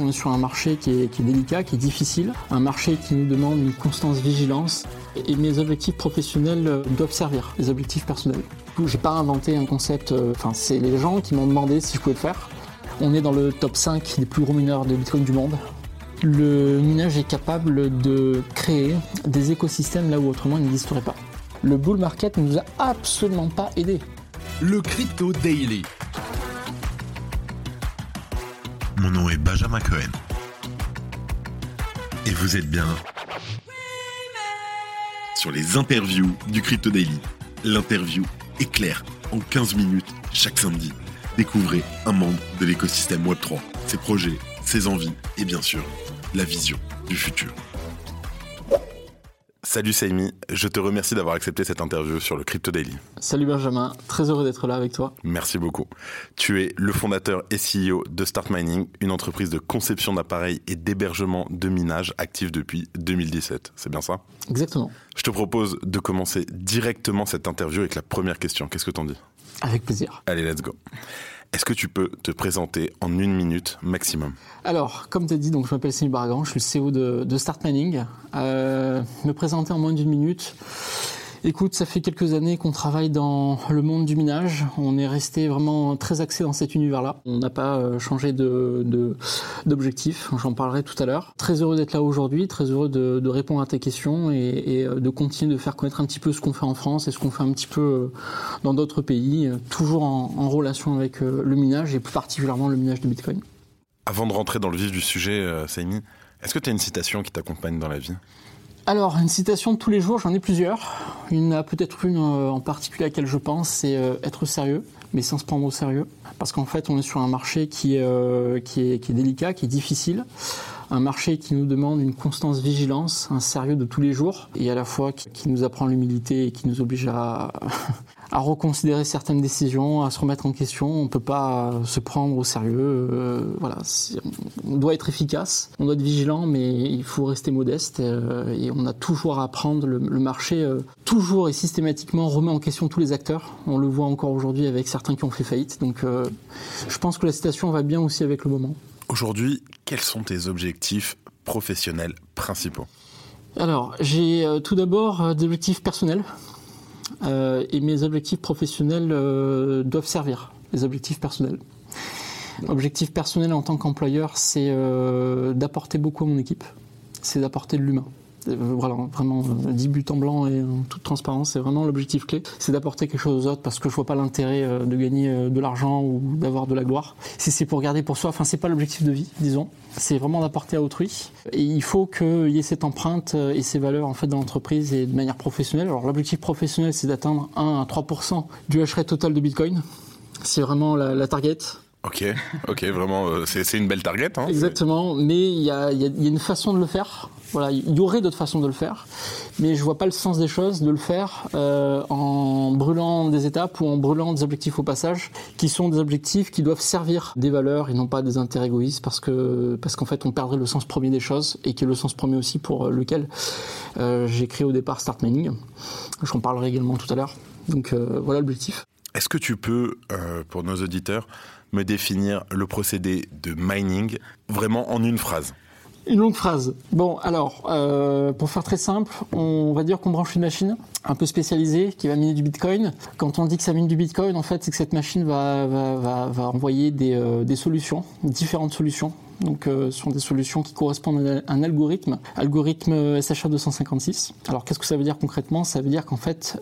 On est sur un marché qui est, délicat, qui est difficile, un marché qui nous demande une constance vigilance. Et mes objectifs professionnels doivent servir les objectifs personnels. J'ai pas inventé un concept, enfin, c'est les gens qui m'ont demandé si je pouvais le faire. On est dans le top 5 des plus gros mineurs de Bitcoin du monde. Le minage est capable de créer des écosystèmes là où autrement il n'existerait pas. Le bull market ne nous a absolument pas aidés. Le Crypto Daily. Mon nom est Benjamin Cohen. Et vous êtes bien sur les interviews du Crypto Daily. L'interview est claire en 15 minutes chaque samedi. Découvrez un membre de l'écosystème Web3, ses projets, ses envies et bien sûr la vision du futur. Salut Saimi, je te remercie d'avoir accepté cette interview sur le Crypto Daily. Salut Benjamin, très heureux d'être là avec toi. Merci beaucoup. Tu es le fondateur et CEO de Start Mining, une entreprise de conception d'appareils et d'hébergement de minage active depuis 2017. C'est bien ça? Exactement. Je te propose de commencer directement cette interview avec la première question. Qu'est-ce que t'en dis? Avec plaisir. Allez, let's go. Est-ce que tu peux te présenter en une minute maximum Alors, comme tu as dit, donc, je m'appelle Céline Bargan, je suis le CEO de, de Start Mining. Euh, me présenter en moins d'une minute. Écoute, ça fait quelques années qu'on travaille dans le monde du minage. On est resté vraiment très axé dans cet univers-là. On n'a pas euh, changé d'objectif. J'en parlerai tout à l'heure. Très heureux d'être là aujourd'hui, très heureux de, répondre à tes questions et, euh, de continuer de faire connaître un petit peu ce qu'on fait en France et ce qu'on fait un petit peu euh, dans d'autres pays, toujours en, relation avec le minage et plus particulièrement le minage de Bitcoin. Avant de rentrer dans le vif du sujet, Saimi, est-ce que tu as une citation qui t'accompagne dans la vie? Alors, une citation de tous les jours, j'en ai plusieurs. Il y peut-être une euh, en particulier à laquelle je pense, c'est euh, être sérieux, mais sans se prendre au sérieux. Parce qu'en fait, on est sur un marché qui, euh, qui, est, qui est délicat, qui est difficile un marché qui nous demande une constance vigilance, un sérieux de tous les jours, et à la fois qui, nous apprend l'humilité et qui nous oblige à, reconsidérer certaines décisions, à se remettre en question. On ne peut pas se prendre au sérieux. Euh, voilà, on doit être efficace, on doit être vigilant, mais il faut rester modeste. Euh, et on a toujours à apprendre. Le, marché, euh, toujours et systématiquement, remet en question tous les acteurs. On le voit encore aujourd'hui avec certains qui ont fait faillite. Donc, je pense que la situation va bien aussi avec le moment. Aujourd'hui, quels sont tes objectifs professionnels principaux? Alors, j'ai tout d'abord des objectifs personnels. Euh, et mes objectifs professionnels euh, doivent servir les objectifs personnels. Objectif personnel en tant qu'employeur, c'est euh, d'apporter beaucoup à mon équipe, c'est d'apporter de l'humain. Voilà, vraiment, 10 buts en blanc et en toute transparence, c'est vraiment l'objectif clé. C'est d'apporter quelque chose aux autres parce que je vois pas l'intérêt de gagner de l'argent ou d'avoir de la gloire. Si c'est pour garder pour soi, enfin, c'est pas l'objectif de vie, disons c'est vraiment d'apporter à autrui. Et il faut qu'il y ait cette empreinte euh, et ces valeurs en fait dans l'entreprise et de manière professionnelle. Alors l'objectif professionnel, c'est d'atteindre 1 à 3% du hash rate total de Bitcoin. C'est vraiment la, target. Ok, ok, vraiment, euh, c'est une belle target. Hein, Exactement, mais il y a, y a, une façon de le faire. Il y aurait d'autres façons de le faire, mais je vois pas le sens des choses de le faire euh, en brûlant des étapes ou en brûlant des objectifs au passage, qui sont des objectifs qui doivent servir des valeurs et non pas des intérêts égoïstes, parce que parce qu'en fait on perdrait le sens premier des choses et qui est le sens premier aussi pour lequel euh, j'ai créé au départ Start Mining. J'en parlerai également tout à l'heure. Donc euh, voilà l'objectif. Est-ce que tu peux, pour nos auditeurs, me définir le procédé de mining vraiment en une phrase? Une longue phrase. Bon, alors, euh, pour faire très simple, on va dire qu'on branche une machine un peu spécialisée qui va miner du Bitcoin. Quand on dit que ça mine du Bitcoin, en fait, c'est que cette machine va, va, envoyer des, euh, des, solutions, différentes solutions. Donc, euh, ce sont des solutions qui correspondent à un algorithme, algorithme SHA 256. Alors, qu'est-ce que ça veut dire concrètement? Ça veut dire qu'en fait,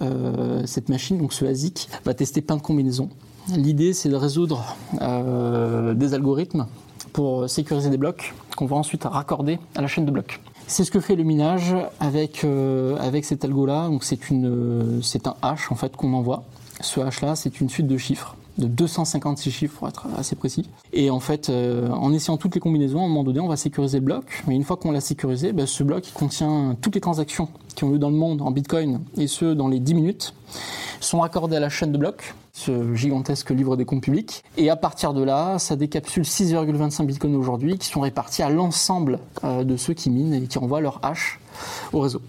cette machine, donc ce ASIC, va tester plein de combinaisons. L'idée, c'est de résoudre des algorithmes pour sécuriser des blocs qu'on va ensuite raccorder à la chaîne de blocs. C'est ce que fait le minage avec, euh, cet algo-là. Une, c'est un hash en fait qu'on envoie. Ce hash-là, c'est une suite de chiffres de 256 chiffres pour être assez précis. Et en fait, euh, en essayant toutes les combinaisons, à un moment donné, on va sécuriser le bloc. Mais une fois qu'on l'a sécurisé, ben, ce bloc contient toutes les transactions qui ont lieu dans le monde en Bitcoin, et ce, dans les 10 minutes, sont raccordées à la chaîne de blocs ce gigantesque livre des comptes publics. Et à partir de là, ça décapsule 6,25 bitcoins aujourd'hui qui sont répartis à l'ensemble euh, de ceux qui minent et qui envoient leur hash au réseau.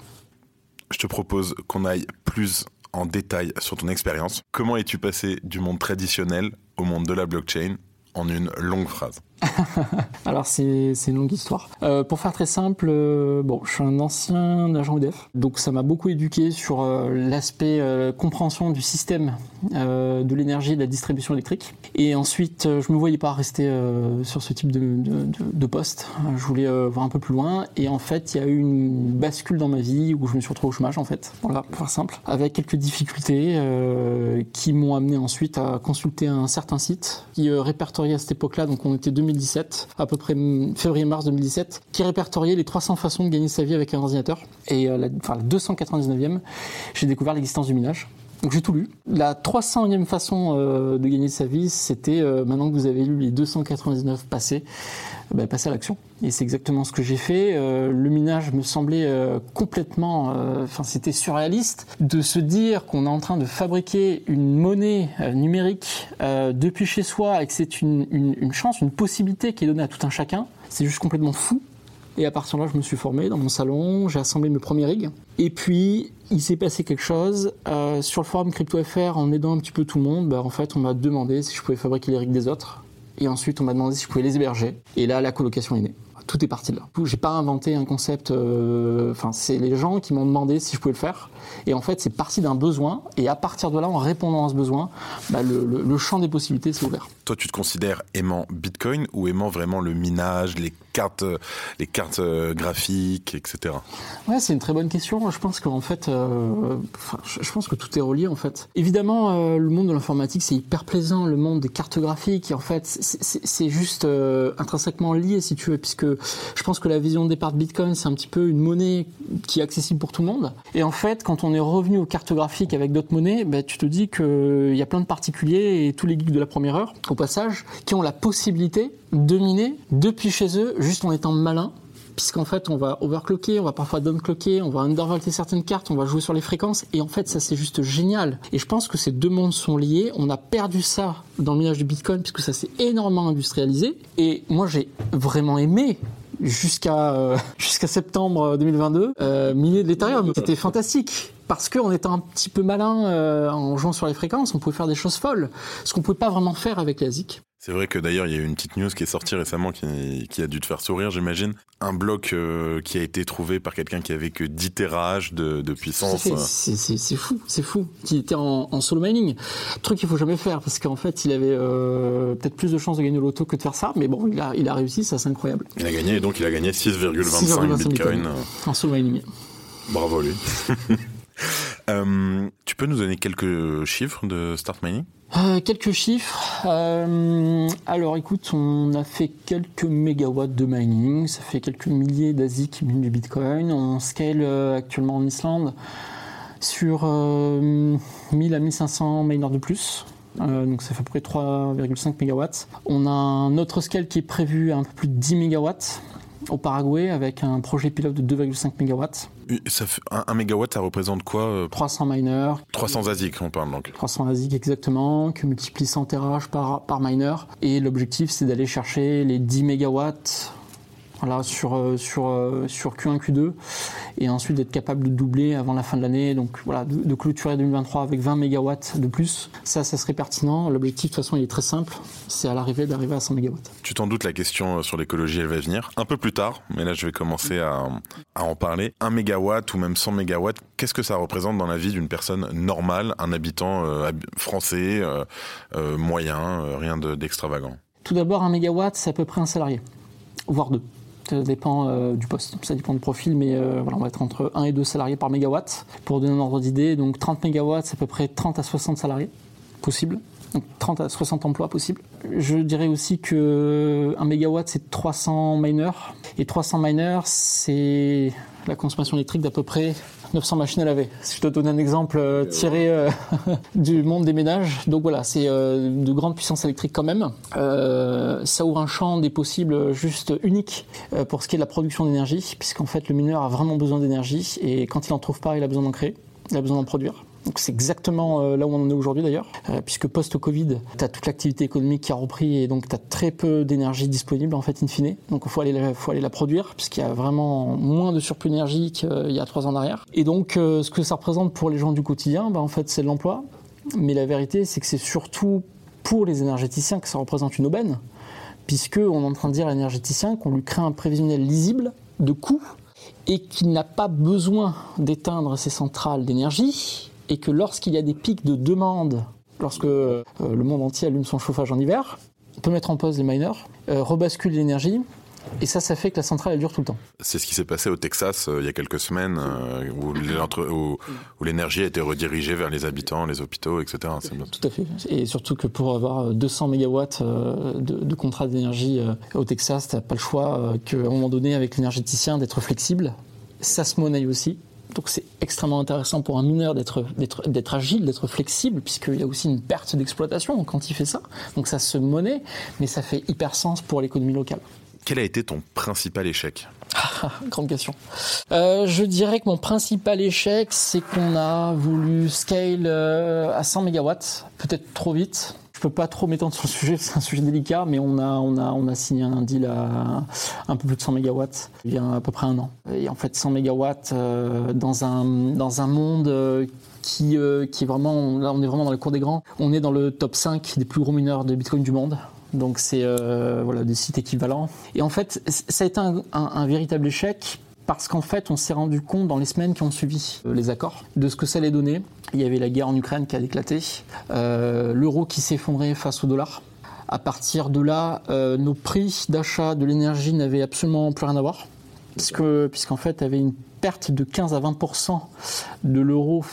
Je te propose qu'on aille plus en détail sur ton expérience. Comment es-tu passé du monde traditionnel au monde de la blockchain en une longue phrase? Alors c'est une longue histoire. Euh, pour faire très simple, euh, bon, je suis un ancien agent EDF, donc ça m'a beaucoup éduqué sur euh, l'aspect compréhension du système de l'énergie et de la distribution électrique. Et ensuite, je me voyais pas rester sur ce type de, poste. Je voulais voir un peu plus loin. Et en fait, il y a eu une bascule dans ma vie où je me suis retrouvé au chômage en fait. Voilà, pour faire simple, avec quelques difficultés qui m'ont amené ensuite à consulter un certain site qui répertoriait à cette époque-là. Donc on était 2017, à peu près février-mars 2017, qui répertoriait les 300 façons de gagner sa vie avec un ordinateur. Et euh, la, enfin, la 299e, j'ai découvert l'existence du minage. Donc j'ai tout lu. La 300e façon euh, de gagner sa vie, c'était euh, maintenant que vous avez lu les 299 passés, bah, passer à l'action. Et c'est exactement ce que j'ai fait. Euh, le minage me semblait euh, complètement, euh, enfin c'était surréaliste de se dire qu'on est en train de fabriquer une monnaie numérique depuis chez soi et que c'est une, chance, une possibilité qui est donnée à tout un chacun. C'est juste complètement fou. Et à partir de là, je me suis formé dans mon salon, j'ai assemblé mes premiers rigs. Et puis, il s'est passé quelque chose. sur le forum CryptoFR, en aidant un petit peu tout le monde, bah, en fait, on m'a demandé si je pouvais fabriquer les rigs des autres. Et ensuite, on m'a demandé si je pouvais les héberger. Et là, la colocation est née. Tout est parti de là. J'ai pas inventé un concept. Euh, enfin, c'est les gens qui m'ont demandé si je pouvais le faire. Et en fait, c'est parti d'un besoin. Et à partir de là, en répondant à ce besoin, bah, le, champ des possibilités s'est ouvert. Toi, tu te considères aimant Bitcoin ou aimant vraiment le minage, les cartes, les cartes euh, graphiques, etc. Ouais, c'est une très bonne question. Je pense qu'en fait, euh, je pense que tout est relié en fait. Évidemment, euh, le monde de l'informatique, c'est hyper plaisant. Le monde des cartes graphiques, en fait, c'est juste intrinsèquement lié, si tu veux, puisque je pense que la vision de départ de Bitcoin, c'est un petit peu une monnaie qui est accessible pour tout le monde. Et en fait, quand on est revenu aux cartes graphiques avec d'autres monnaies, bah, tu te dis qu'il y a plein de particuliers et tous les geeks de la première heure, au passage, qui ont la possibilité de miner depuis chez eux, juste en étant malin puisqu'en fait on va overclocker, on va parfois downclocker, on va undervolter certaines cartes, on va jouer sur les fréquences, et en fait ça c'est juste génial. Et je pense que ces deux mondes sont liés, on a perdu ça dans le minage du Bitcoin, puisque ça s'est énormément industrialisé, et moi j'ai vraiment aimé jusqu'à euh, jusqu'à septembre 2022 euh, miner de l'Ethereum. C'était fantastique parce qu'en étant un petit peu malin euh, en jouant sur les fréquences, on pouvait faire des choses folles, ce qu'on pouvait pas vraiment faire avec la ZIC. C'est vrai que d'ailleurs, il y a eu une petite news qui est sortie récemment qui, qui a dû te faire sourire, j'imagine. Un bloc euh, qui a été trouvé par quelqu'un qui avait que 10 terahash de, de puissance. C'est fou, c'est fou. Qui était en, en, solo mining. Truc qu'il faut jamais faire parce qu'en fait, il avait euh, peut-être plus de chances de gagner au loto que de faire ça. Mais bon, il a, il a réussi, ça c'est incroyable. Il a gagné, donc il a gagné 6,25 bitcoin. En solo mining. Bravo lui. euh, tu peux nous donner quelques chiffres de Start Mining? Euh, quelques chiffres. Euh, alors écoute, on a fait quelques mégawatts de mining, ça fait quelques milliers d'Asie qui minent du Bitcoin. On scale euh, actuellement en Islande sur 1000 à 1500 miners de plus. donc ça fait à peu près 3,5 mégawatts. On a un autre scale qui est prévu à un peu plus de 10 mégawatts au Paraguay avec un projet pilote de 2,5 MW. Ça fait, un, mégawatt, ça représente quoi 300 euh miners. 300 ASIC, on parle donc. 300 ASIC exactement, que multiplie 100 terahash par, par miner. Et l'objectif, c'est d'aller chercher les 10 MW voilà, sur, euh, sur, euh, sur Q1, Q2, et ensuite d'être capable de doubler avant la fin de l'année, donc voilà, de, clôturer 2023 avec 20 MW de plus, ça, ça serait pertinent. L'objectif, de toute façon, il est très simple, c'est à l'arrivée d'arriver à 100 MW. Tu t'en doutes, la question euh, sur l'écologie, elle va venir un peu plus tard, mais là, je vais commencer à, à en parler. 1 MW ou même 100 MW, qu'est-ce que ça représente dans la vie d'une personne normale, un habitant français, moyen, rien d'extravagant? Tout d'abord, 1 MW, c'est à peu près un salarié, voire deux. Ça dépend euh, du poste, ça dépend du profil, mais euh, on va être entre 1 et 2 salariés par mégawatt. Pour donner un ordre d'idée, donc 30 mégawatts, c'est à peu près 30 à 60 salariés possible. Donc 30 à 60 emplois possibles. Je dirais aussi que 1 mégawatt, c'est 300 miners. Et 300 miners, c'est la consommation électrique d'à peu près 900 machines à laver. Si je te donne un exemple euh, tiré euh, du monde des ménages, donc voilà, c'est euh, de grandes puissances électriques quand même. ça ouvre un champ des possibles juste unique pour ce qui est de la production d'énergie, puisqu'en fait le mineur a vraiment besoin d'énergie et quand il en trouve pas, il a besoin d'en créer, il a besoin d'en produire. Donc c'est exactement euh, là où on en est aujourd'hui d'ailleurs, euh, puisque post-Covid, tu as toute l'activité économique qui a repris et donc tu as très peu d'énergie disponible en fait in fine. Donc il faut aller, faut aller la produire, puisqu'il y a vraiment moins de surplus énergie qu'il y a trois ans en arrière. Et donc euh, ce que ça représente pour les gens du quotidien, bah, en fait c'est l'emploi. Mais la vérité c'est que c'est surtout pour les énergéticiens que ça représente une aubaine puisque on est en train de dire à l'énergéticien qu'on lui crée un prévisionnel lisible de coûts et qu'il n'a pas besoin d'éteindre ses centrales d'énergie et que lorsqu'il y a des pics de demande, lorsque euh, le monde entier allume son chauffage en hiver, on peut mettre en pause les miners, euh, rebascule l'énergie et ça, ça fait que la centrale, elle dure tout le temps. C'est ce qui s'est passé au Texas euh, il y a quelques semaines, euh, où, l'énergie a été redirigée vers les habitants, les hôpitaux, etc. Tout à fait. Et surtout que pour avoir 200 mégawatts de, de contrat d'énergie au Texas, tu n'as pas le choix qu'à un moment donné, avec l'énergéticien, d'être flexible. Ça se monnaie aussi. Donc c'est extrêmement intéressant pour un mineur d'être agile, d'être flexible, puisqu'il y a aussi une perte d'exploitation quand il fait ça. Donc ça se monnaie, mais ça fait hyper sens pour l'économie locale. Quel a été ton principal échec? Grande question. Euh, je dirais que mon principal échec, c'est qu'on a voulu scale euh, à 100 MW, peut-être trop vite. Peux pas trop m'étendre sur le sujet, c'est un sujet délicat, mais on a, on a, on a signé un deal à un peu plus de 100 MW il y a à peu près un an. Et en fait, 100 MW euh, dans, un, dans un monde qui, qui est vraiment, là on est vraiment dans le cours des grands. On est dans le top 5 des plus gros mineurs de Bitcoin du monde. Donc c'est euh, voilà des sites équivalents. Et en fait, ça a été un, véritable échec parce qu'en fait, on s'est rendu compte dans les semaines qui ont suivi euh, les accords de ce que ça allait donner. Il y avait la guerre en Ukraine qui a éclaté, euh, l'euro qui s'effondrait face au dollar. À partir de là, nos prix d'achat de l'énergie n'avaient absolument plus rien à voir, puisque puisqu'en fait, il y avait une perte de 15 à 20% de l'euro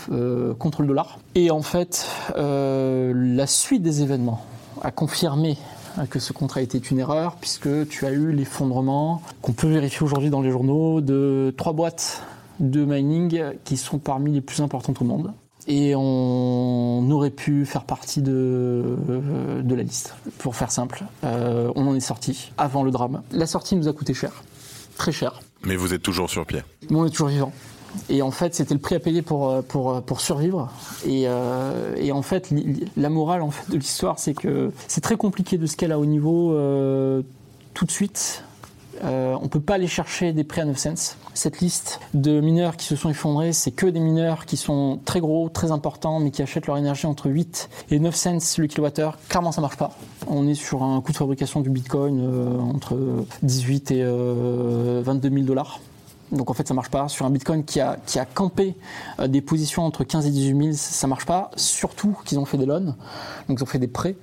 contre le dollar. Et en fait, la suite des événements a confirmé que ce contrat était une erreur, puisque tu as eu l'effondrement qu'on peut vérifier aujourd'hui dans les journaux de trois boîtes de mining qui sont parmi les plus importantes au monde. Et on aurait pu faire partie de, de la liste, pour faire simple. Euh, on en est sorti avant le drame. La sortie nous a coûté cher, très cher. Mais vous êtes toujours sur pied. Mais on est toujours vivant. Et en fait, c'était le prix à payer pour, euh, pour, euh, pour survivre. Et, euh, et, en fait, la morale de l'histoire, c'est que c'est très compliqué de scaler à haut niveau tout de suite. on ne peut pas aller chercher des prix à 9 cents. Cette liste de mineurs qui se sont effondrés, c'est que des mineurs qui sont très gros, très importants, mais qui achètent leur énergie entre 8 et 9 cents le kilowattheure. Clairement, ça marche pas. On est sur un coût de fabrication du Bitcoin entre 18 et 22 000 dollars. Donc en fait, ça marche pas. Sur un Bitcoin qui a, qui a campé euh, des positions entre 15 et 18 000, ça marche pas. Surtout qu'ils ont fait des loans, donc ils ont fait des prêts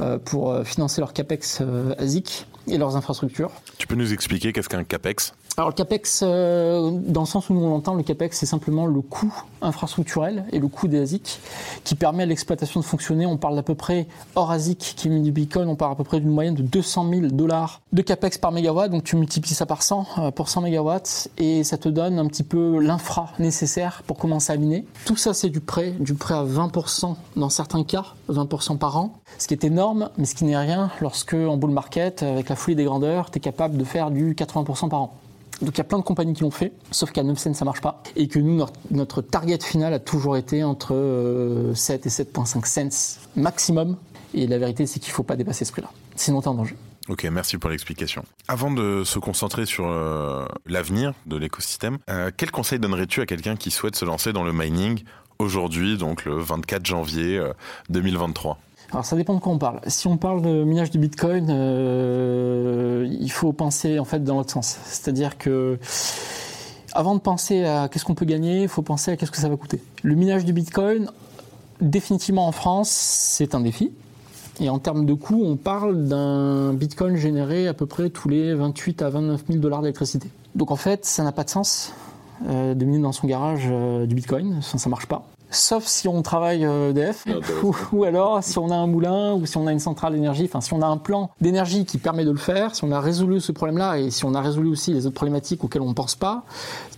euh, pour euh, financer leur capex ASIC et leurs infrastructures. Tu peux nous expliquer qu'est-ce qu'un capex? Alors le CAPEX, euh, dans le sens où nous on l'entend, le CAPEX c'est simplement le coût infrastructurel et le coût des ASIC qui permet à l'exploitation de fonctionner. On parle d'à peu près, hors ASIC qui est du Bitcoin, on parle à peu près d'une moyenne de 200 000 dollars de CAPEX par mégawatt. Donc tu multiplies ça par 100 euh, pour 100 mégawatts et ça te donne un petit peu l'infra nécessaire pour commencer à miner. Tout ça c'est du prêt, du prêt à 20% dans certains cas, 20% par an. Ce qui est énorme, mais ce qui n'est rien lorsque en bull market, avec la folie des grandeurs, tu es capable de faire du 80% par an. Donc il y a plein de compagnies qui l'ont fait, sauf qu'à 9 cents ça marche pas. Et que nous, notre, target final a toujours été entre 7 euh, et 7,5 cents maximum. Et la vérité, c'est qu'il faut pas dépasser ce prix-là. Sinon, t'es en danger. Ok, merci pour l'explication. Avant de se concentrer sur euh, l'avenir de l'écosystème, euh, quel conseil donnerais-tu à quelqu'un qui souhaite se lancer dans le mining aujourd'hui, donc le 24 janvier 2023 alors ça dépend de quoi on parle. Si on parle de minage du Bitcoin, euh, il faut penser en fait dans l'autre sens. C'est-à-dire que avant de penser à qu'est-ce qu'on peut gagner, il faut penser à qu'est-ce que ça va coûter. Le minage du Bitcoin, définitivement en France, c'est un défi. Et en termes de coût, on parle d'un Bitcoin généré à peu près tous les 28 à 29 000 dollars d'électricité. Donc en fait, ça n'a pas de sens euh, de miner dans son garage euh, du Bitcoin, ça, ça marche pas sauf si on travaille EDF, euh, ou, alors si on a un moulin, ou si on a une centrale d'énergie, enfin si on a un plan d'énergie qui permet de le faire, si on a résolu ce problème-là, et si on a résolu aussi les autres problématiques auxquelles on ne pense pas,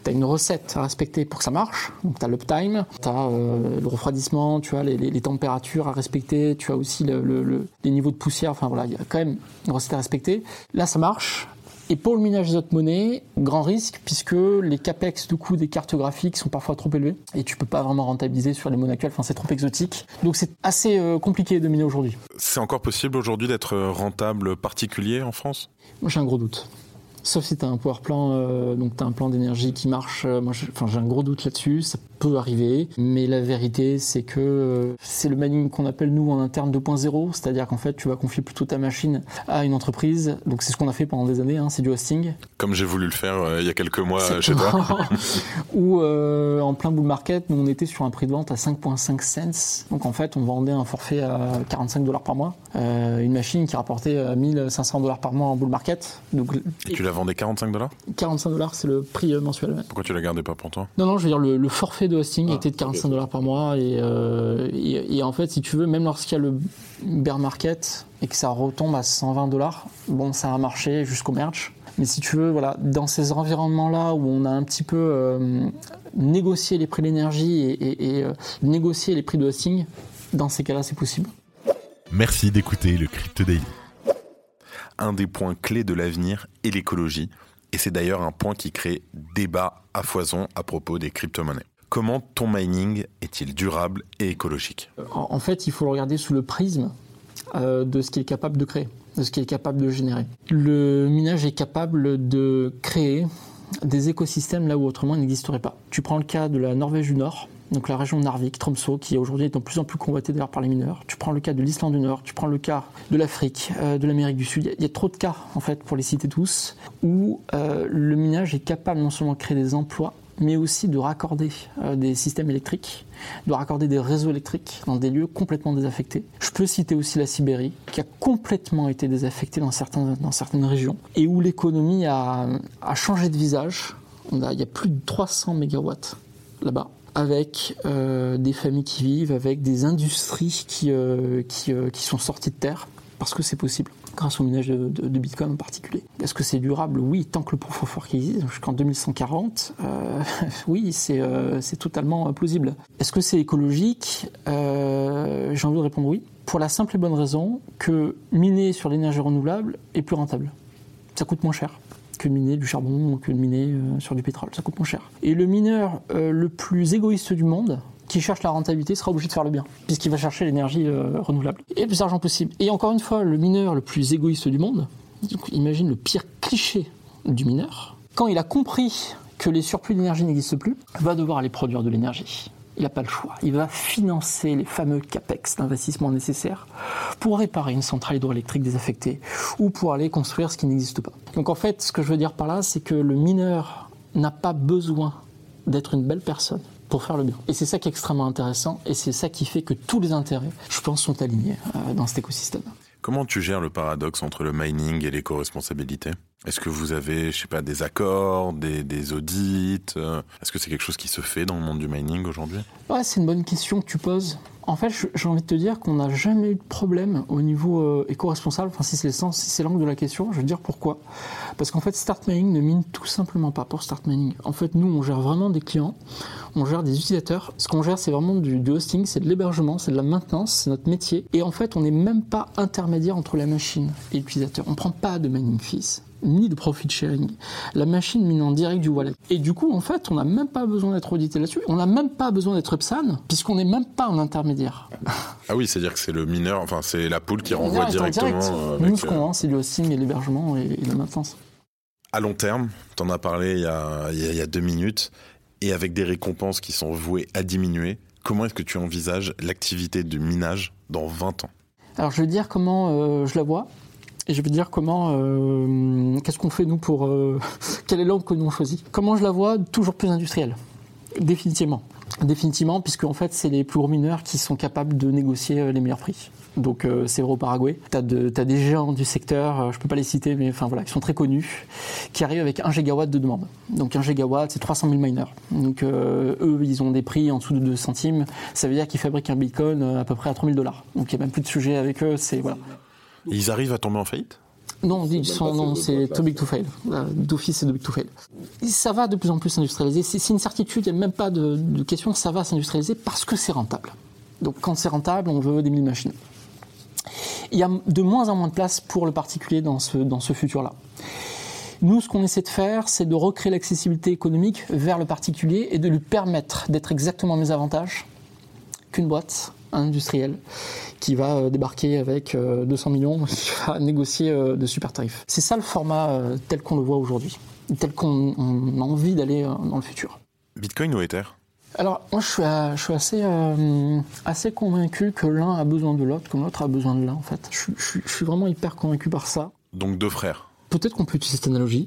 tu as une recette à respecter pour que ça marche. Donc tu as l'uptime, tu as euh, le refroidissement, tu as les, températures à respecter, tu as aussi les niveaux de poussière, enfin voilà, il y a quand même une recette à respecter. Là ça marche, et pour le minage des autres monnaies, grand risque puisque les capex du coup des cartes graphiques sont parfois trop élevés et tu peux pas vraiment rentabiliser sur les monnaies actuelles. Enfin, c'est trop exotique. Donc c'est assez euh, compliqué de miner aujourd'hui. C'est encore possible aujourd'hui d'être rentable particulier en France? Moi, j'ai un gros doute. Sauf si tu as un power plan, euh, donc tu as un plan d'énergie qui marche. Euh, moi, j'ai un gros doute là-dessus. Ça peut arriver. Mais la vérité, c'est que euh, c'est le mining qu'on appelle nous en interne 2.0. C'est-à-dire qu'en fait, tu vas confier plutôt ta machine à une entreprise. Donc c'est ce qu'on a fait pendant des années. Hein, c'est du hosting. Comme j'ai voulu le faire il y a quelques mois chez toi. Ou en plein bull market, nous on était sur un prix de vente à 5.5 cents. Donc en fait, on vendait un forfait à 45 dollars par mois. une machine qui rapportait 1500 dollars par mois en bull market. Donc, et tu la vendais 45 dollars 45 dollars, c'est le prix euh, mensuel. Pourquoi tu la gardais pas pour toi? Non, non, je veux dire, le, forfait de hosting ah, était de 45 dollars par mois. Euh, et, en fait, si tu veux, même lorsqu'il y a le bear market et que ça retombe à 120 dollars, bon, ça a marché jusqu'au merge. Mais si tu veux, voilà, dans ces environnements-là où on a un petit peu euh, négocié les prix de l'énergie et, et négocié les prix de hosting, dans ces cas-là, c'est possible. Merci d'écouter le Crypto Daily un des points clés de l'avenir est l'écologie. Et c'est d'ailleurs un point qui crée débat à foison à propos des crypto-monnaies. Comment ton mining est-il durable et écologique? En fait, il faut le regarder sous le prisme euh, de ce qu'il est capable de créer, de ce qu'il est capable de générer. Le minage est capable de créer des écosystèmes là où autrement il n'existerait pas. Tu prends le cas de la Norvège du Nord, donc la région de Narvik, Tromsø, qui aujourd'hui est de plus en plus convoitée d'ailleurs par les mineurs. Tu prends le cas de l'Islande du Nord, tu prends le cas de l'Afrique, euh, de l'Amérique du Sud. Il y, a trop de cas en fait pour les citer tous où euh, le minage est capable non seulement de créer des emplois, mais aussi de raccorder euh, des systèmes électriques, de raccorder des réseaux électriques dans des lieux complètement désaffectés. Je peux citer aussi la Sibérie, qui a complètement été désaffectée dans, certains, dans certaines régions, et où l'économie a, a, changé de visage. il y a plus de 300 mégawatts là-bas avec euh, des familles qui vivent, avec des industries qui, euh, euh, qui, sont sorties de terre, parce que c'est possible, grâce au minage de, Bitcoin en particulier. Est-ce que c'est durable? Oui, tant que le proof of existe, jusqu'en 2140, oui, c'est totalement plausible. Est-ce que c'est écologique? J'ai envie de répondre oui, pour la simple et bonne raison que miner sur l'énergie renouvelable est plus rentable. Ça coûte moins cher que miner du charbon ou que miner euh, sur du pétrole. Ça coûte moins cher. Et le mineur euh, le plus égoïste du monde, qui cherche la rentabilité sera obligé de faire le bien, puisqu'il va chercher l'énergie euh, renouvelable. Et le plus d'argent possible. Et encore une fois, le mineur le plus égoïste du monde, imagine le pire cliché du mineur, quand il a compris que les surplus d'énergie n'existent plus, va devoir aller produire de l'énergie il n'a pas le choix. Il va financer les fameux CAPEX d'investissement nécessaires pour réparer une centrale hydroélectrique désaffectée ou pour aller construire ce qui n'existe pas. Donc en fait, ce que je veux dire par là, c'est que le mineur n'a pas besoin d'être une belle personne pour faire le bien. Et c'est ça qui est extrêmement intéressant et c'est ça qui fait que tous les intérêts, je pense, sont alignés euh, dans cet écosystème. Comment tu gères le paradoxe entre le mining et l'éco-responsabilité? Est-ce que vous avez, je sais pas, des accords, des, audits? Euh, Est-ce que c'est quelque chose qui se fait dans le monde du mining aujourd'hui? Ouais, c'est une bonne question que tu poses. En fait, j'ai envie de te dire qu'on n'a jamais eu de problème au niveau euh, éco-responsable. Enfin, si c'est le sens, si c'est l'angle de la question, je veux dire pourquoi. Parce qu'en fait, Start Mining ne mine tout simplement pas pour Start Mining. En fait, nous, on gère vraiment des clients, on gère des utilisateurs. Ce qu'on gère, c'est vraiment du, hosting, c'est de l'hébergement, c'est de la maintenance, c'est notre métier. Et en fait, on n'est même pas intermédiaire entre la machine et l'utilisateur. On ne prend pas de mining fees ni de profit sharing. La machine mine en direct du wallet. Et du coup, en fait, on n'a même pas besoin d'être audité là-dessus. On n'a même pas besoin d'être UPSAN, puisqu'on n'est même pas en intermédiaire. Ah oui, c'est-à-dire que c'est le mineur, enfin, c'est la poule qui renvoie directement. Euh, Nous, ce qu'on euh, vend, c'est le hosting et l'hébergement et, la maintenance. À long terme, tu en as parlé il y a, il y a deux minutes, et avec des récompenses qui sont vouées à diminuer, comment est-ce que tu envisages l'activité de minage dans 20 ans? Alors, je vais dire comment euh, je la vois. Et je vais dire comment, euh, qu'est-ce qu'on fait nous pour, euh, quelle est l'angle que nous on choisit. Comment je la vois Toujours plus industrielle, définitivement. Définitivement, puisque en fait, c'est les plus gros mineurs qui sont capables de négocier euh, les meilleurs prix. Donc c'est vrai au Paraguay. Tu as, des géants du secteur, je peux pas les citer, mais enfin voilà, ils sont très connus, qui arrivent avec 1 gigawatt de demande. Donc 1 gigawatt, c'est 300 000 miners. Donc eux, ils ont des prix en dessous de 2 centimes. Ça veut dire qu'ils fabriquent un bitcoin à peu près à 3000 dollars. Donc il n'y a même plus de sujet avec eux. C'est voilà ils arrivent à tomber en faillite? Non, ils sont, non, c'est too big to fail. D'office, c'est too big to fail. Ça va de plus en plus s'industrialiser. C'est une certitude, il n'y a même pas de, question, ça va s'industrialiser parce que c'est rentable. Donc quand c'est rentable, on veut des mille machines. Il y a de moins en moins de place pour le particulier dans ce, dans ce futur-là. Nous, ce qu'on essaie de faire, c'est de recréer l'accessibilité économique vers le particulier et de lui permettre d'être exactement mes avantages qu'une boîte un industriel qui va débarquer avec 200 millions, qui va négocier de super tarifs. C'est ça le format tel qu'on le voit aujourd'hui, tel qu'on a envie d'aller dans le futur. Bitcoin ou Ether? Alors, moi, je suis, assez, assez convaincu que l'un a besoin de l'autre, que l'autre a besoin de l'un, en fait. Je, je, suis vraiment hyper convaincu par ça. Donc, deux frères Peut-être qu'on peut utiliser cette analogie,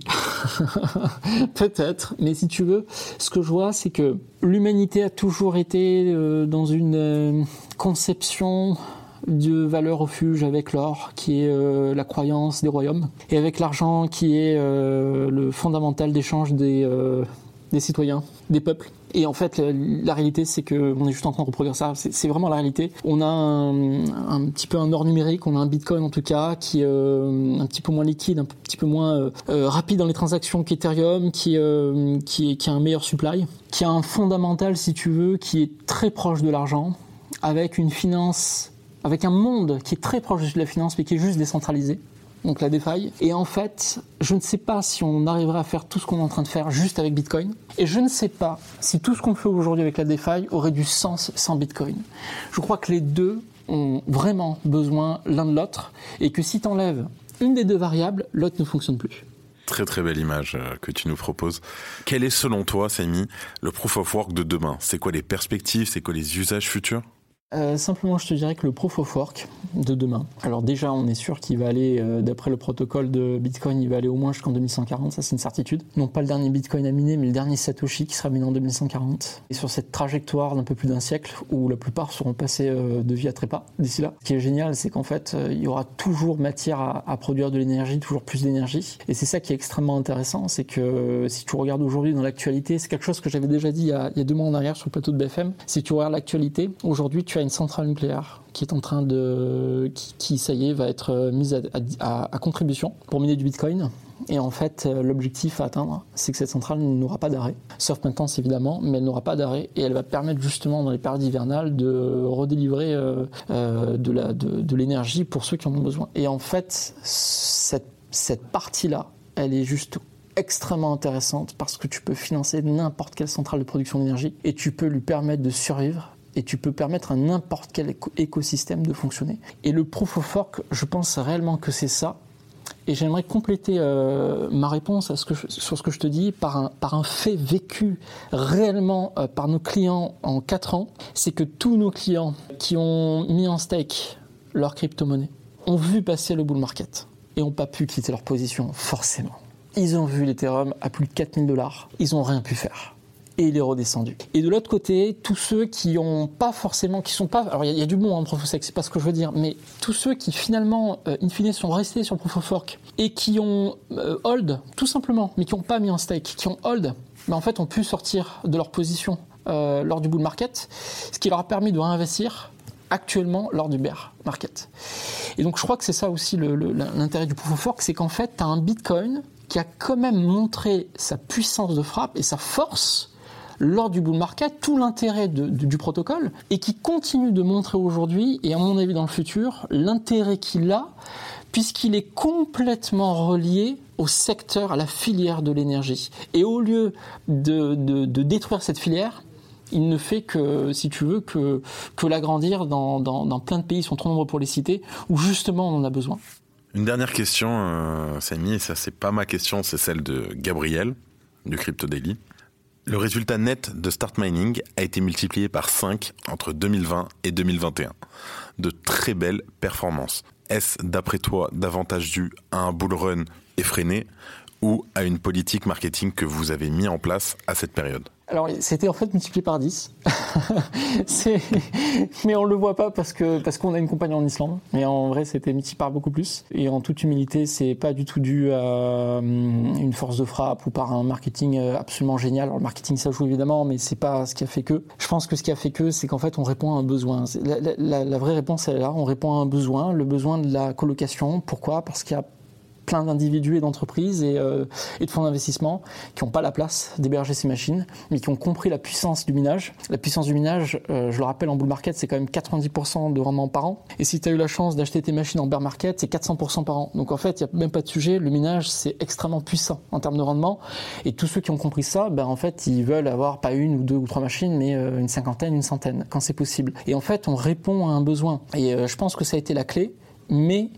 peut-être, mais si tu veux, ce que je vois, c'est que l'humanité a toujours été euh, dans une euh, conception de valeur refuge avec l'or, qui est euh, la croyance des royaumes, et avec l'argent, qui est le fondamental d'échange des, des citoyens, des peuples. Et en fait, la, réalité, c'est qu'on est juste en train de reproduire ça. C'est vraiment la réalité. On a un, petit peu un or numérique, on a un Bitcoin en tout cas, qui est euh, un petit peu moins liquide, un petit peu moins euh, euh, rapide dans les transactions qu'Ethereum, qui a un meilleur supply, qui a un fondamental, si tu veux, qui est très proche de l'argent, avec une finance, avec un monde qui est très proche de la finance, mais qui est juste décentralisé donc la DeFi. Et en fait, je ne sais pas si on arriverait à faire tout ce qu'on est en train de faire juste avec Bitcoin. Et je ne sais pas si tout ce qu'on fait aujourd'hui avec la DeFi aurait du sens sans Bitcoin. Je crois que les deux ont vraiment besoin l'un de l'autre et que si tu enlèves une des deux variables, l'autre ne fonctionne plus. Très très belle image euh, que tu nous proposes. Quel est selon toi, Samy, le proof of work de demain? C'est quoi les perspectives? C'est quoi les usages futurs? Euh, simplement, je te dirais que le proof of work de demain, alors déjà, on est sûr qu'il va aller, euh, d'après le protocole de Bitcoin, il va aller au moins jusqu'en 2140, ça c'est une certitude. Non pas le dernier Bitcoin à miner, mais le dernier Satoshi qui sera miné en 2140. Et sur cette trajectoire d'un peu plus d'un siècle, où la plupart seront passés euh, de vie à trépas d'ici là, ce qui est génial, c'est qu'en fait, il y aura toujours matière à, produire de l'énergie, toujours plus d'énergie. Et c'est ça qui est extrêmement intéressant, c'est que si tu regardes aujourd'hui dans l'actualité, c'est quelque chose que j'avais déjà dit il y, a, il y a deux mois en arrière sur le plateau de BFM, si tu regardes l'actualité, aujourd'hui tu as une centrale nucléaire qui est en train de, qui, ça y est, va être euh, mise à, contribution pour miner du Bitcoin. Et en fait, euh, l'objectif à atteindre, c'est que cette centrale n'aura pas d'arrêt, sauf maintenance évidemment, mais elle n'aura pas d'arrêt et elle va permettre justement dans les périodes hivernales de redélivrer euh, de l'énergie pour ceux qui en ont besoin. Et en fait, cette, cette partie-là, elle est juste extrêmement intéressante parce que tu peux financer n'importe quelle centrale de production d'énergie et tu peux lui permettre de survivre et tu peux permettre à n'importe quel écosystème de fonctionner. Et le proof of work, je pense réellement que c'est ça. Et j'aimerais compléter euh, ma réponse sur ce que je te dis par un, par un fait vécu réellement euh, par nos clients en 4 ans. C'est que tous nos clients qui ont mis en stake leur crypto-monnaie ont vu passer le bull market et n'ont pas pu quitter leur position, forcément. Ils ont vu l'Ethereum à plus de 4000 dollars. Ils n'ont rien pu faire et il est redescendu. Et de l'autre côté, tous ceux qui ont pas forcément, qui sont pas, alors il y, a du bon en proof of stake, c'est pas ce que je veux dire, mais tous ceux qui finalement, euh, in fine, sont restés sur proof of work et qui ont euh, hold, tout simplement, mais qui n'ont pas mis en stake, qui ont hold, mais en fait ont pu sortir de leur position euh, lors du bull market, ce qui leur a permis de réinvestir actuellement lors du bear market. Et donc je crois que c'est ça aussi l'intérêt du proof of work, c'est qu'en fait, tu as un Bitcoin qui a quand même montré sa puissance de frappe et sa force lors du bull market tout l'intérêt du protocole et qui continue de montrer aujourd'hui, et à mon avis dans le futur, l'intérêt qu'il a puisqu'il est complètement relié au secteur, à la filière de l'énergie. Et au lieu de, détruire cette filière, il ne fait que, si tu veux, que, que l'agrandir dans, dans, plein de pays, ils sont trop nombreux pour les citer, où justement on en a besoin. Une dernière question, euh, Samy, et ça c'est pas ma question, c'est celle de Gabriel, du Crypto Daily. Le résultat net de Start Mining a été multiplié par 5 entre 2020 et 2021. De très belles performances. Est-ce, d'après toi, davantage dû à un bull run effréné ou à une politique marketing que vous avez mis en place à cette période? Alors, c'était en fait multiplié par 10. mais on ne le voit pas parce que parce qu'on a une compagnie en Islande. Mais en vrai, c'était multiplié par beaucoup plus. Et en toute humilité, c'est pas du tout dû à hum, une force de frappe ou par un marketing euh, absolument génial. Alors, le marketing, ça joue évidemment, mais c'est pas ce qui a fait que. Je pense que ce qui a fait que, c'est qu'en fait, on répond à un besoin. La, la vraie réponse, elle est là. On répond à un besoin, le besoin de la colocation. Pourquoi? Parce qu'il y a plein d'individus et d'entreprises et, et, de fonds d'investissement qui n'ont pas la place d'héberger ces machines, mais qui ont compris la puissance du minage. La puissance du minage, je le rappelle, en bull market, c'est quand même 90% de rendement par an. Et si tu as eu la chance d'acheter tes machines en bear market, c'est 400% par an. Donc en fait, il n'y a même pas de sujet. Le minage, c'est extrêmement puissant en termes de rendement. Et tous ceux qui ont compris ça, ben en fait, ils veulent avoir pas une ou deux ou trois machines, mais une cinquantaine, une centaine, quand c'est possible. Et en fait, on répond à un besoin. Et je pense que ça a été la clé. Mais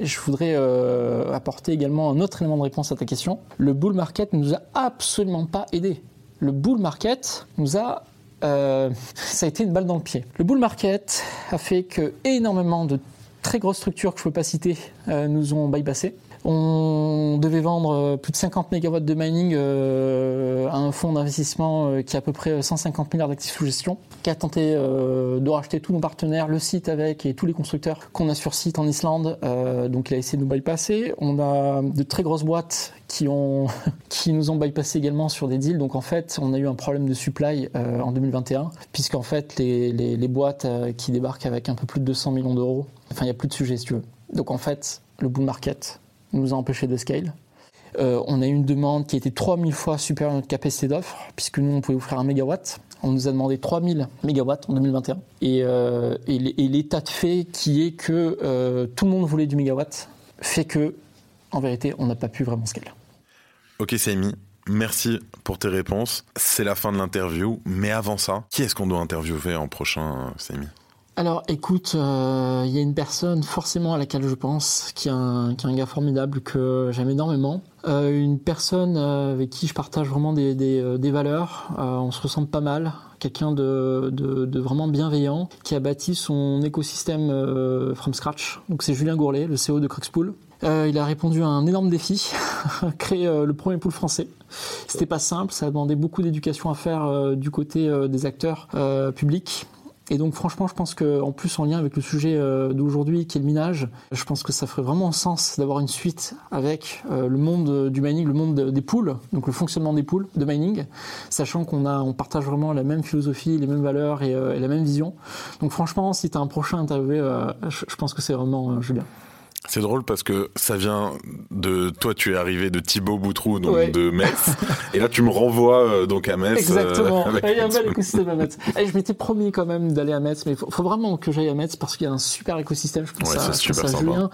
je voudrais euh, apporter également un autre élément de réponse à ta question. Le bull market ne nous a absolument pas aidé. Le bull market nous a euh, ça a été une balle dans le pied. Le bull market a fait que énormément de très grosses structures que je ne peux pas citer euh, nous ont bypassé. On devait vendre euh, plus de 50 MW de mining euh, à un fonds d'investissement euh, qui a à peu près 150 milliards d'actifs sous gestion, qui a tenté de racheter tous nos partenaires, le site avec et tous les constructeurs qu'on a sur site en Islande. donc il a essayé de nous bypasser. On a de très grosses boîtes qui, nous ont bypassé également sur des deals. Donc en fait, on a eu un problème de supply en 2021, puisqu'en fait, les, boîtes qui débarquent avec un peu plus de 200 millions d'euros, enfin, il n'y a plus de sujet. Donc en fait, le bull market, nous a empêché de scale. Euh, on a eu une demande qui était 3000 fois supérieure à notre capacité d'offre, puisque nous, on pouvait offrir un mégawatt. On nous a demandé 3000 mégawatts en 2021. Euh, et, l'état de fait qui est que euh, tout le monde voulait du mégawatt fait que, en vérité, on n'a pas pu vraiment scale. Ok, Saimi. Merci pour tes réponses. C'est la fin de l'interview. Mais avant ça, qui est-ce qu'on doit interviewer en prochain, Saimi alors écoute, euh, il y a une personne forcément à laquelle je pense, qui est un, gars formidable que j'aime énormément. Euh, une personne euh, avec qui je partage vraiment des, valeurs, on se ressemble pas mal, quelqu'un de, vraiment bienveillant, qui a bâti son écosystème from scratch. Donc c'est Julien Gourlet, le CEO de Cruxpool. il a répondu à un énorme défi, créer le premier pool français. C'était pas simple, ça a demandé beaucoup d'éducation à faire du côté des acteurs publics. Et donc franchement, je pense qu'en plus en lien avec le sujet euh, d'aujourd'hui qui est le minage, je pense que ça ferait vraiment sens d'avoir une suite avec euh, le monde du mining, le monde des pools, donc le fonctionnement des pools de mining, sachant qu'on on partage vraiment la même philosophie, les mêmes valeurs et, euh, la même vision. Donc franchement, si tu as un prochain interviewé, je, pense que c'est vraiment Julien. C'est drôle parce que ça vient de toi, tu es arrivé de Thibaut Boutrou, donc de Metz, et là tu me renvoies euh, donc à Metz. Euh, Exactement. il y a un bel écosystème à Metz. Et je m'étais promis quand même d'aller à Metz, mais il faut, vraiment que j'aille à Metz parce qu'il y a un super écosystème. Je pense à, je pense à Julien,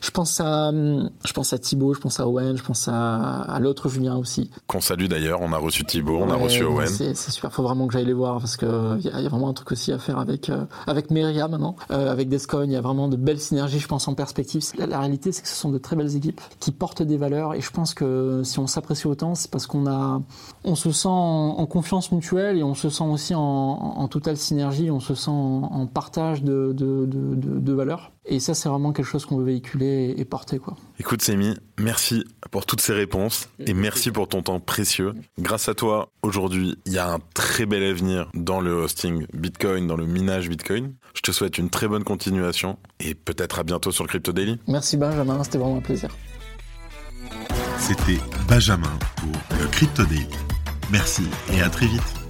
je pense à, hum, je pense à Thibaut, je pense à Owen, je pense à, à l'autre Julien aussi. Qu'on salue d'ailleurs. On a reçu Thibaut, on a reçu Owen. C'est super. Il faut vraiment que j'aille les voir parce que il y, a vraiment un truc aussi à faire avec euh, avec Meria maintenant, avec Descoin. Il y a vraiment de belles synergies, je pense en perspective. La, la réalité, c'est que ce sont de très belles équipes qui portent des valeurs et je pense que si on s'apprécie autant, c'est parce qu'on a, on se sent en, confiance mutuelle et on se sent aussi en, totale synergie, on se sent en, partage de, de, de, valeurs. Et ça, c'est vraiment quelque chose qu'on veut véhiculer et, porter. Quoi. Écoute, Semi, merci pour toutes ces réponses et merci pour ton temps précieux. Grâce à toi, aujourd'hui, il y a un très bel avenir dans le hosting Bitcoin, dans le minage Bitcoin. Je te souhaite une très bonne continuation et peut-être à bientôt sur le Crypto Daily. Merci Benjamin, c'était vraiment un plaisir. C'était Benjamin pour le Crypto. Merci et à très vite.